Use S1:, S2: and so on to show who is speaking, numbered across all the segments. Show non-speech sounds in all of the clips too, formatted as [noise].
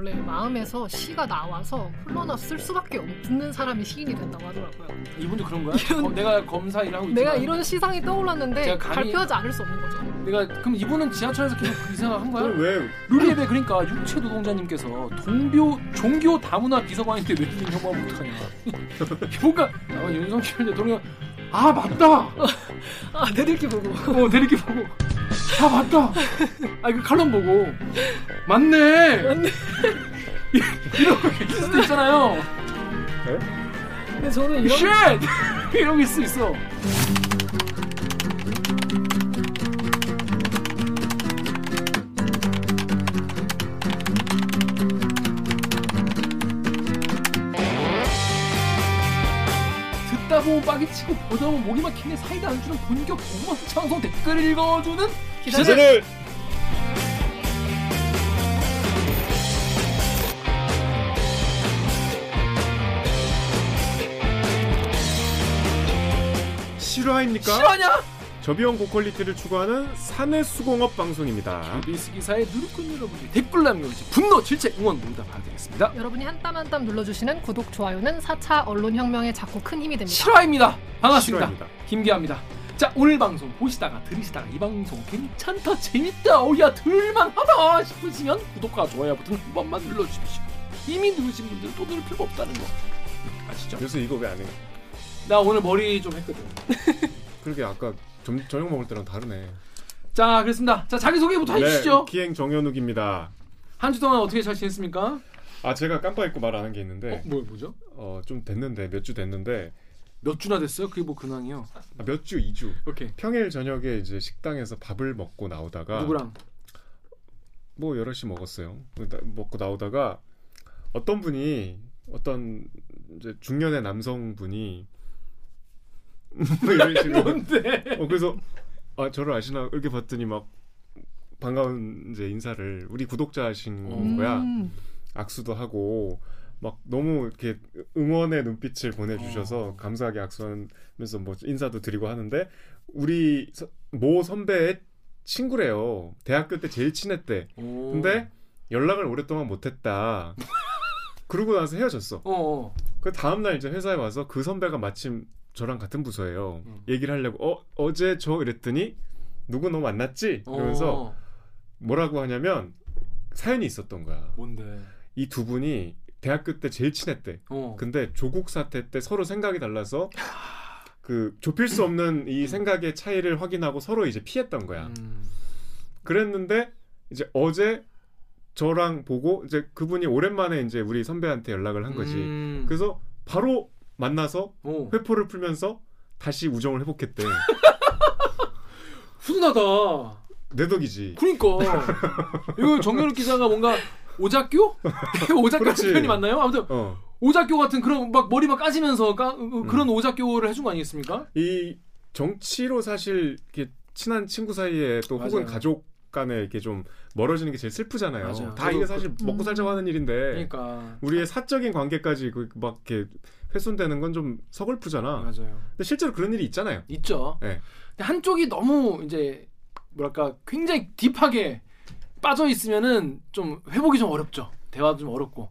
S1: 원래 마음에서 시가 나와서 흘러났을 수밖에 없는 사람이 시인이 된다고 하더라고요.
S2: 이분도 그런 거야? 어, 내가 검사 일하고 있지만
S1: 내가 이런 시상이 떠올랐는데
S2: 감히-
S1: 발표하지 않을 수 없는 거죠.
S2: 내가 그럼 이분은 지하철에서 계속 그 생각 한 거야?
S3: 그럼 왜
S2: 룰리앱에 그러니까 육체 노동자님께서 동교 종교 다문화 비서관인데 외국인 혐오하면 어떡하냐 뭔가 아, 윤석열 대통령 아 맞다 [laughs]
S1: 아 내들기 보고
S2: 어 대리기 보고 아 맞다. 아그 칼럼 보고. 맞네.
S1: 맞네. [laughs]
S2: 이런 거 있을 수도 있잖아요.
S1: 근데 저는 이런
S2: 쉣 [laughs] 이런 거 있을 수 있어 듣다 보면 빡이 치고 보다 보면 목이 막히네 사이다 안 주는 본격 고만 창송 댓글 읽어주는 기자들
S3: 기자들 실화입니까?
S2: 실화냐?
S3: 저비용 고퀄리티를 추구하는 사내 수공업 방송입니다.
S2: KBS 기사에 누르꾼 여러분들 댓글 남겨주시 분노, 질책, 응원 모두 다 받아드리겠습니다.
S1: 여러분이 한 땀 한 땀 눌러주시는 구독 좋아요는 4차 언론혁명에 자꾸 큰 힘이 됩니다.
S2: 실화입니다. 반갑습니다.
S3: 실화입니다.
S2: 김기아입니다. 자 오늘 방송 보시다가 들으시다가 이 방송 괜찮다 재밌다 어야 들만하다 싶으시면 구독과 좋아요 버튼 한 번만 눌러주십시오. 이미 누르신 분들은 또 누를 필요가 없다는 거 아시죠?
S3: 그래서 이거 왜 안 해?
S2: 나 오늘 머리 좀 했거든.
S3: 그러게 아까 점, 저녁 먹을 때랑 다르네.
S2: 자 그렇습니다. 자 자기 소개부터 해주시죠.
S3: 네, 기행 정현욱입니다.
S2: 한 주 동안 어떻게 잘 지냈습니까?
S3: 아 제가 깜빡 잊고 말 안 한게
S2: 어,
S3: 있는데
S2: 뭐 뭐죠?
S3: 어 좀 됐는데 몇 주 됐는데
S2: 몇 주나 됐어요? 그게 뭐 근황이요?
S3: 아, 몇 주, 2주.
S2: 오케이.
S3: 평일 저녁에 이제 식당에서 밥을 먹고 나오다가
S2: 누구랑?
S3: 뭐 여럿이 먹었어요. 나- 먹고 나오다가 어떤 분이 어떤 이제 중년의 남성분이 뭐 이런 [laughs] 식으로
S2: 뭔데?
S3: 어 그래서 아 저를 아시나 이렇게 봤더니 막 반가운 이제 인사를 우리 구독자신
S2: 음.
S3: 거야.
S1: 음.
S3: 악수도 하고 막 너무 이렇게 응원의 눈빛을 보내주셔서
S2: 어.
S3: 감사하게 악수하면서 뭐 인사도 드리고 하는데 우리 서- 모 선배의 친구래요. 대학교 때 제일 친했대.
S2: 오.
S3: 근데 연락을 오랫동안 못했다. [laughs] 그러고 나서 헤어졌어.
S2: 어, 어.
S3: 그 다음 날 이제 회사에 와서 그 선배가 마침 저랑 같은 부서예요.
S2: 음.
S3: 얘기를 하려고 어 어제 저 이랬더니 누구 너 만났지? 이러면서
S2: 어.
S3: 뭐라고 하냐면 사연이 있었던 거야.
S2: 뭔데?
S3: 이 두 분이 대학교 때 제일 친했대.
S2: 어.
S3: 근데 조국 사태 때 서로 생각이 달라서 그 좁힐 수 없는 이 생각의 차이를 확인하고 서로 이제 피했던 거야.
S2: 음.
S3: 그랬는데 이제 어제 저랑 보고 이제 그분이 오랜만에 이제 우리 선배한테 연락을 한 거지.
S2: 음.
S3: 그래서 바로 만나서
S2: 어.
S3: 회포를 풀면서 다시 우정을 회복했대. [laughs]
S2: 훈훈하다.
S3: 내 덕이지.
S2: 그러니까 이거 정현욱 기자가 뭔가 오작교? [laughs] 오작교. 표현이 맞나요? 아무튼
S3: 어.
S2: 오작교 같은 그런 막 머리 막 까지면서 까,
S3: 음.
S2: 그런 오작교를 해준 거 아니겠습니까?
S3: 이 정치로 사실 이렇게 친한 친구 사이에 또 혹은
S2: 맞아요.
S3: 가족 간에 이렇게 좀 멀어지는 게 제일 슬프잖아요.
S2: 맞아요.
S3: 다 이게 사실
S1: 그-
S3: 먹고 살자고 하는 일인데
S2: 그러니까
S3: 우리의 사적인 관계까지 그막 이렇게 훼손되는 건 좀 서글프잖아.
S2: 맞아요.
S3: 근데 실제로 그런 일이 있잖아요.
S2: 있죠.
S3: 네.
S2: 근데 한쪽이 너무 이제 뭐랄까 굉장히 딥하게 빠져 있으면은 좀 회복이 좀 어렵죠. 대화도 좀 어렵고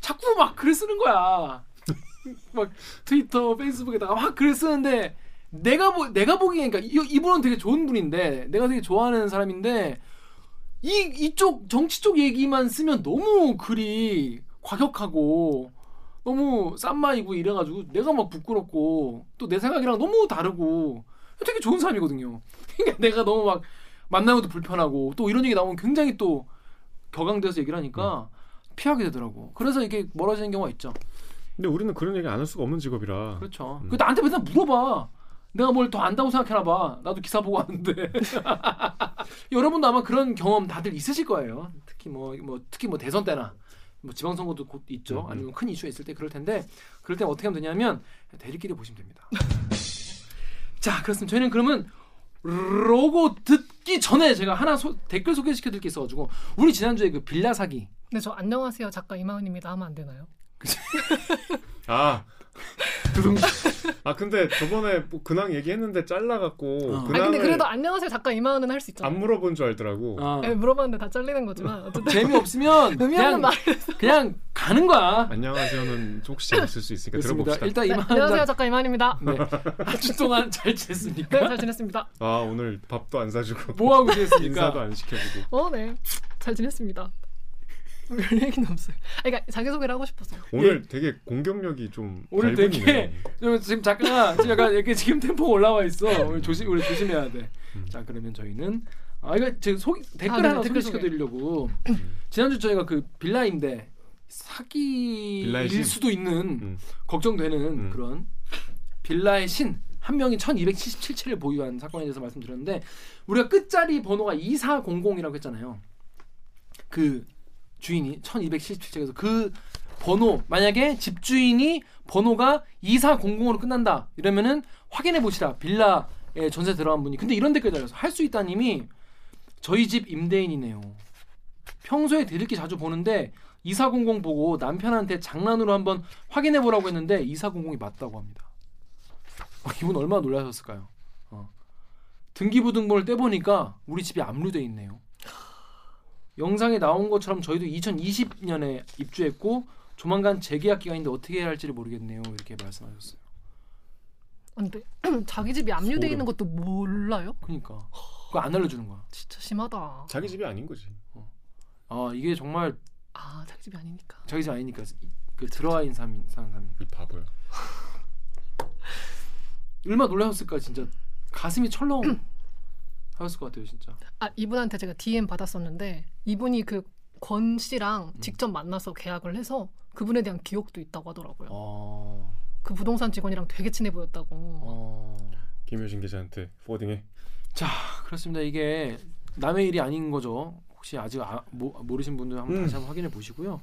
S2: 자꾸 막글 쓰는 거야. [laughs] 막 트위터, 페이스북에다가 막글 쓰는데 내가 보 내가 보기에 그러니까 이, 이분은 되게 좋은 분인데 내가 되게 좋아하는 사람인데 이 이쪽 정치 쪽 얘기만 쓰면 너무 글이 과격하고 너무 싼마이고 이래가지고 내가 막 부끄럽고 또 내 생각이랑 너무 다르고 되게 좋은 사람이거든요. [laughs] 그러니까 내가 너무 막 만나고도 불편하고 또 이런 얘기 나오면 굉장히 또 격앙돼서 얘기를 하니까 피하게 되더라고. 그래서 이게 멀어지는 경우가 있죠.
S3: 근데 우리는 그런 얘기 안 할 수가 없는 직업이라.
S2: 그렇죠.
S3: 음.
S2: 그 나한테 맨날 물어봐. 내가 뭘 더 안다고 생각해나 봐. 나도 기사 보고 왔는데. [laughs] 여러분도 아마 그런 경험 다들 있으실 거예요. 특히 뭐, 뭐 특히 뭐 대선 때나 뭐 지방선거도 곧 있죠.
S3: 음.
S2: 아니면 큰 이슈가 있을 때 그럴 텐데 그럴 때 어떻게 하면 되냐면 대리끼리 보시면 됩니다. [laughs] 자, 그렇습니다. 저희는 그러면 로고 듣기 전에 제가 하나 소- 댓글 소개시켜 드릴 게 있어가지고 우리 지난주에 그 빌라 사기
S1: 근데 저 안녕하세요 작가 이마은입니다 하면 안 되나요? [laughs]
S3: 아. [laughs] 아 근데 저번에 뭐 근황 얘기했는데 잘라갖고
S2: 어.
S1: 아
S3: 근황을
S1: 근데 그래도 안녕하세요 작가 이만은 할 수 있잖아.
S3: 안 물어본 줄 알더라고.
S2: 어.
S1: 네, 물어봤는데 다 잘리는 거지만 어쨌든
S2: 재미 없으면 [laughs]
S1: 의미
S2: 그냥
S1: 없는 말.
S2: 그냥 가는 거야.
S3: 안녕하세요는 혹시 재밌을 수 있으니까
S2: 그렇습니다.
S3: 들어봅시다.
S2: 일단
S1: 네,
S2: 이만
S1: 안녕하세요 작가 이만입니다.
S2: 네. 한주 동안 잘
S1: 네,
S2: 지냈습니까?
S1: 잘 지냈습니다.
S3: 아 오늘 밥도 안 사주고
S2: 뭐 하고 지냈습니까?
S3: 인사도 안 시켜주고
S1: 어, 네, 잘 지냈습니다. 별 얘기는 없어요. 아, 그러니까 자기 소개를 하고 싶어서.
S3: 오늘 되게 공격력이 좀
S2: 오늘. 되게 [laughs] 좀 지금 작가가 지금 약간 이렇게 지금 템포 올라와 있어. 우리 조심 우리 조심해야 돼.
S3: 음.
S2: 자 그러면 저희는 아 이거 지금 소 댓글
S1: 아, 네,
S2: 하나
S1: 댓글
S2: 소개시켜
S1: 소개.
S2: 드리려고 지난주 저희가 그 빌라인데 사기일
S3: 빌라의 신.
S2: 수도 있는
S3: 음.
S2: 걱정되는
S3: 음.
S2: 그런 빌라의 신 한 명이 1277채를 보유한 사건에 대해서 말씀드렸는데 우리가 끝자리 번호가 2400이라고 했잖아요. 그 주인이 1277채에서 그 번호 만약에 집주인이 번호가 2400으로 끝난다 이러면은 확인해 보시라 빌라에 전세 들어간 분이 근데 이런 댓글 달려서 할 수 있다님이 저희 집 임대인이네요. 평소에 대리기 자주 보는데 2400 보고 남편한테 장난으로 한번 확인해 보라고 했는데 2400이 맞다고 합니다. 어, 이분 얼마나 놀라셨을까요? 어. 등기부 등본을 떼보니까 우리 집이 압류돼 있네요. 영상에 나온 것처럼 저희도 2020년에 입주했고 조만간 재계약 기간인데 어떻게 해야 할지를 모르겠네요. 이렇게 말씀하셨어요.
S1: 근데 [clears throat] 자기 집이 압류돼. 있는 것도 몰라요?
S2: 그러니까 그거 안 알려주는 거야.
S1: 진짜 심하다.
S3: 자기 집이 아닌 거지.
S2: 아 이게 정말
S1: 아 자기 집이 아니니까.
S2: 자기 집 아니니까 그 들어와 있는 사람 사는 사람
S3: 이 바보야. [laughs]
S2: 얼마나 놀라셨을까 진짜 가슴이 철렁 하셨을 것 같아요 진짜.
S1: 아 이분한테 제가 DM 받았었는데 이분이 그 권 씨랑
S2: 음.
S1: 직접 만나서 계약을 해서 그분에 대한 기억도 있다고 하더라고요.
S2: 어,
S1: 그 부동산 직원이랑 되게 친해 보였다고.
S2: 어.
S3: 김효신 기자한테 포워딩해.
S2: 자 그렇습니다. 이게 남의 일이 아닌 거죠. 혹시 아직 아, 모, 모르신 분들 한번
S3: 음.
S2: 다시 한번 확인해 보시고요.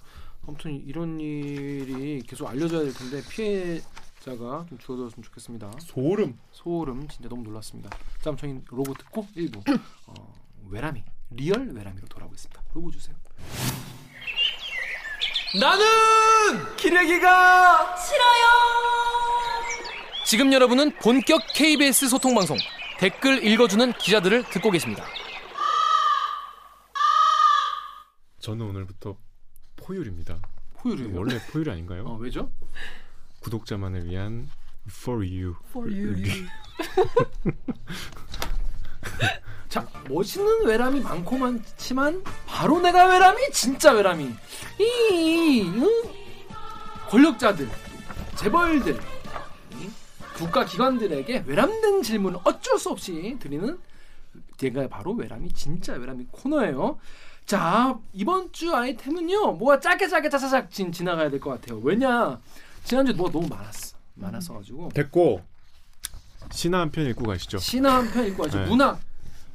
S2: 아무튼 이런 일이 계속 알려져야 될 텐데 피해 자가 좀 줄어들었으면 좋겠습니다.
S3: 소름.
S2: 소름 진짜 너무 놀랐습니다. 자, 그럼 저희 로고 듣고 1부 어, 외람이 real 외람이로 돌아오겠습니다. 로고 주세요. 나는 기레기가 싫어요. 지금 여러분은 본격 KBS 소통 방송 댓글 읽어주는 기자들을 듣고 계십니다.
S3: 저는 오늘부터 For You입니다.
S2: 포유류요?
S3: 원래 포유 아닌가요?
S2: 어 왜죠?
S3: 구독자만을 위한 For You.
S1: For you. [laughs]
S2: 자 멋있는 외람이 많고 많지만 바로 내가 외람이 진짜 외람이 이 응? 권력자들 재벌들 이 국가 기관들에게 외람된 질문을 어쩔 수 없이 드리는 제가 바로 외람이 진짜 외람이 코너예요. 자 이번 주 아이템은요 뭐가 짧게 짧게 짜자작 진, 지나가야 될 것 같아요. 왜냐 지난주에 뭐가 너무 많았어 많았어 가지고
S3: 됐고 신화 한편 읽고 가시죠.
S2: 신화 한편 읽고 가지고
S3: 네.
S2: 문학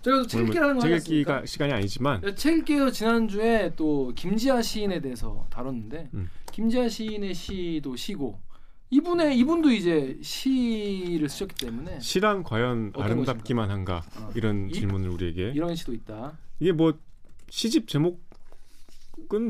S2: 저희가 또책 읽기라는
S3: 뭐거책
S2: 하겠습니까?
S3: 읽기가 시간이 아니지만
S2: 네, 책 읽기에서 지난주에 또 김지아 시인에 대해서 다뤘는데
S3: 음.
S2: 김지아 시인의 시도 시고 이분의 이분도 이제 시를 쓰셨기 때문에
S3: 시란 과연 아름답기만 한가
S2: 어,
S3: 이런
S2: 이-
S3: 질문을 우리에게
S2: 이런 시도 있다.
S3: 이게 뭐 시집 제목은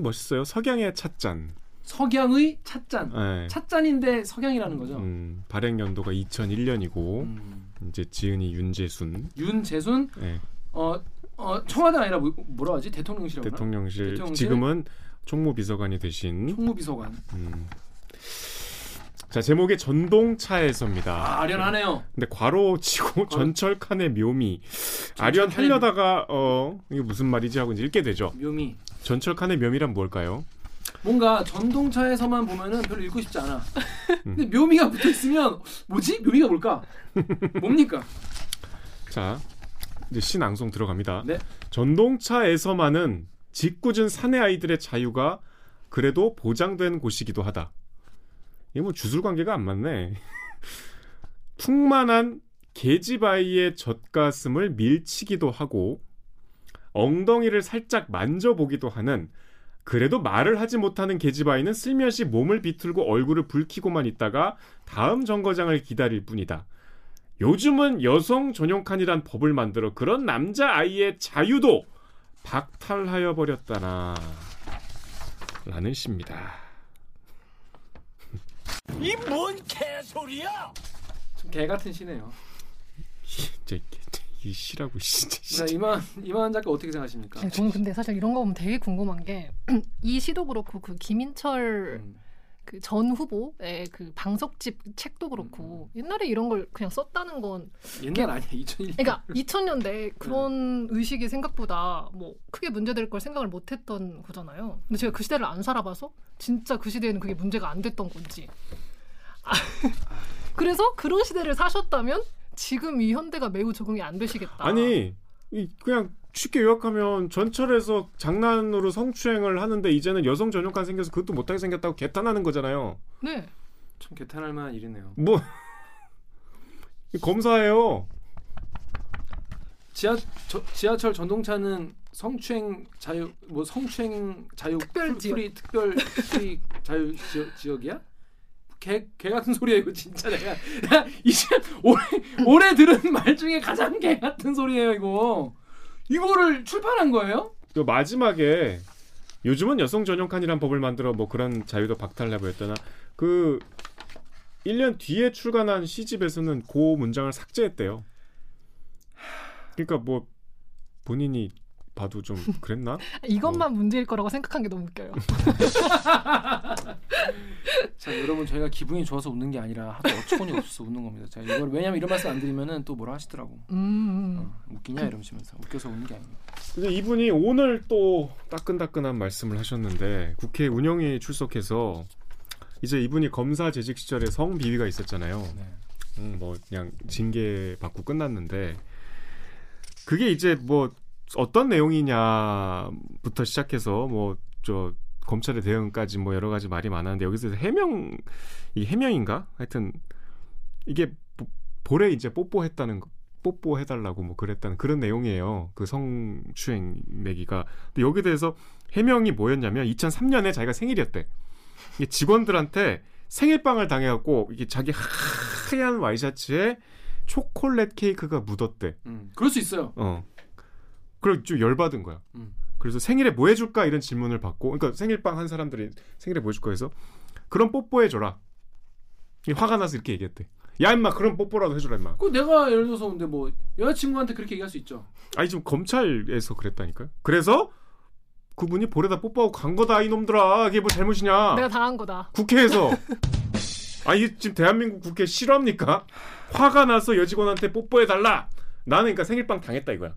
S3: 멋있어요. 석양의 찻잔.
S2: 석양의 찻잔.
S3: 네.
S2: 찻잔인데 석양이라는 거죠.
S3: 음, 발행 연도가 2001년이고
S2: 음.
S3: 이제 지은이 윤재순
S2: 윤재순
S3: 네,
S2: 어, 어 청와대 아니라 뭐, 뭐라 하지 하나?
S3: 대통령실,
S2: 대통령실?
S3: 지금은 총무비서관이 되신
S2: 총무비서관.
S3: 음. 자 제목이 전동차에서입니다.
S2: 아, 아련하네요.
S3: 근데 괄호 치고 전철 칸의 묘미 아련 하려다가 어 이게 무슨 말이지 하고 이제 읽게 되죠.
S2: 묘미.
S3: 전철 칸의 묘미란 뭘까요?
S2: 뭔가 전동차에서만 보면은 별로 읽고 싶지 않아.
S3: 음.
S2: 근데 묘미가 붙어 있으면 뭐지? 묘미가 뭘까? 뭡니까?
S3: 자 이제 신앙송 들어갑니다.
S2: 네.
S3: 전동차에서만은 짓궂은 사내 아이들의 자유가 그래도 보장된 곳이기도 하다. 이게 뭐 주술 관계가 안 맞네. [laughs] 풍만한 계집아이의 젖가슴을 밀치기도 하고 엉덩이를 살짝 만져보기도 하는 그래도 말을 하지 못하는 계집아이는 슬며시 몸을 비틀고 얼굴을 붉히고만 있다가 다음 정거장을 기다릴 뿐이다. 요즘은 여성 전용 칸이란 법을 만들어 그런 남자 아이의 자유도 박탈하여 버렸다나 라는 시입니다.
S4: 이 뭔 개소리야?
S2: 좀 개 같은 시네요.
S3: 진짜 이 시라고 [laughs] 진짜.
S2: 자 이만 이만 작가 어떻게 생각하십니까?
S1: 아니, 저는 근데 사실 이런 거 보면 되게 궁금한 게 [clears throat] 이 시도 그렇고 그 김인철
S2: 음.
S1: 그전 후보의 그 방석집 책도 그렇고 옛날에 이런 걸 그냥 썼다는 건
S2: 옛날 아니야 2001년.
S1: 그러니까 2000년대 [laughs] 그런 의식이 생각보다 뭐 크게 문제될 걸 생각을 못했던 거잖아요. 근데 제가 그 시대를 안 살아봐서 진짜 그 시대에는 그게 문제가 안 됐던 건지. [laughs] 아, 그래서 그런 시대를 사셨다면 지금 이 현대가 매우 적응이 안 되시겠다.
S3: 아니 이 그냥 쉽게 요약하면 전철에서 장난으로 성추행을 하는데 이제는 여성 전용칸 생겨서 그것도 못하게 생겼다고 개탄하는 거잖아요.
S1: 네.
S2: 참 개탄할 만한 일이네요.
S3: 뭐 [laughs] 검사예요.
S2: 지하 저, 지하철 전동차는 성추행 자유 뭐 성추행 자유
S1: 특별
S2: 풀-
S1: 지역.
S2: 풀이 특별 자유 지역, 지역이야? 개, 개 같은 소리야 이거 진짜 내가 나 [laughs] 이제 올해 올해 들은 [laughs] 말 중에 가장 개 같은 소리예요 이거 이거를 출판한 거예요?
S3: 그 마지막에 요즘은 여성 전용 칸이란 법을 만들어 뭐 그런 자유도 박탈하고 했더나 그 1년 뒤에 출간한 시집에서는 그 문장을 삭제했대요. 그러니까 뭐 본인이 봐도 좀 그랬나? [laughs]
S1: 이것만 문제일 거라고 생각한 게 너무 웃겨요. [laughs]
S2: 자 여러분 저희가 기분이 좋아서 웃는 게 아니라 하도 어처구니 없어서 웃는 겁니다. 자 이걸 왜냐면 이런 말씀 안 드리면은 또 뭐라 하시더라고.
S1: 음.
S2: 어, 웃기냐 이러시면서 웃겨서 웃는 게 아닙니다.
S3: 근데 이분이 오늘 또 따끈따끈한 말씀을 하셨는데 국회 운영위에 출석해서 이제 이분이 검사 재직 시절에 성 비위가 있었잖아요.
S2: 네.
S3: 음, 뭐 그냥 징계 받고 끝났는데 그게 이제 뭐 어떤 내용이냐부터 시작해서 뭐저 검찰의 대응까지 뭐 여러 가지 말이 많았는데 여기서 해명 이 해명인가 하여튼 이게 보- 볼에 이제 뽀뽀했다는 거 뽀뽀해달라고 뭐 그랬다는 그런 내용이에요. 그 성추행 내기가. 근데 여기에 대해서 해명이 뭐였냐면 2003년에 자기가 생일이었대. 이게 직원들한테 생일빵을 당해갖고 이게 자기 하얀 와이셔츠에 초콜릿 케이크가 묻었대.
S2: 음, 그럴 수 있어요.
S3: 어. 그래서 좀 열받은 거야.
S2: 음.
S3: 그래서 생일에 뭐 해줄까 이런 질문을 받고, 그러니까 생일빵 한 사람들이 생일에 뭐 해줄까 해서 그럼 뽀뽀해줘라. 이 화가 나서 이렇게 얘기했대. 야 임마 그럼 뽀뽀라도 해줘라 임마.
S2: 그 내가 예를 들어서 근데 뭐 여자친구한테 그렇게 얘기할 수 있죠.
S3: 아니 지금 검찰에서 그랬다니까요. 그래서 그분이 볼에다 뽀뽀하고 간 거다 이놈들아. 이게 뭐 잘못이냐.
S1: 내가 당한 거다.
S3: 국회에서. [laughs] 아 이게 지금 대한민국 국회 실화입니까? 화가 나서 여직원한테 뽀뽀해 달라. 나는 그러니까 생일빵 당했다 이거야.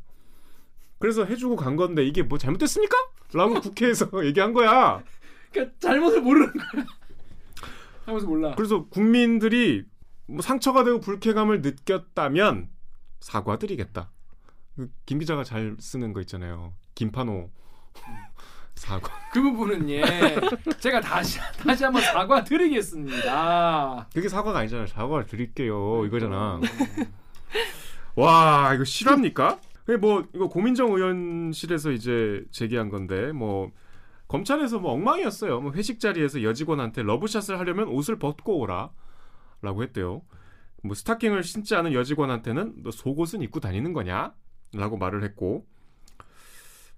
S3: 그래서 해주고 간 건데 이게 뭐 잘못됐습니까? 라고 국회에서 [laughs] 얘기한 거야.
S2: 그러니까 잘못을 모르는 거야. 잘못을 몰라.
S3: 그래서 국민들이 뭐 상처가 되고 불쾌감을 느꼈다면 사과드리겠다. 그김 기자가 잘 쓰는 거 있잖아요. 김판호 [laughs] 사과.
S2: 그 부분은 예 제가 다시 다시 한번 사과 드리겠습니다.
S3: 그게 사과가 아니잖아요. 사과를 드릴게요. 이거잖아. 와 이거 실합니까? 그게 뭐 이거 고민정 의원실에서 이제 제기한 건데 뭐 검찰에서 뭐 엉망이었어요. 뭐 회식 자리에서 여직원한테 러브샷을 하려면 옷을 벗고 오라라고 했대요. 뭐 스타킹을 신지 않은 여직원한테는 너 속옷은 입고 다니는 거냐?라고 말을 했고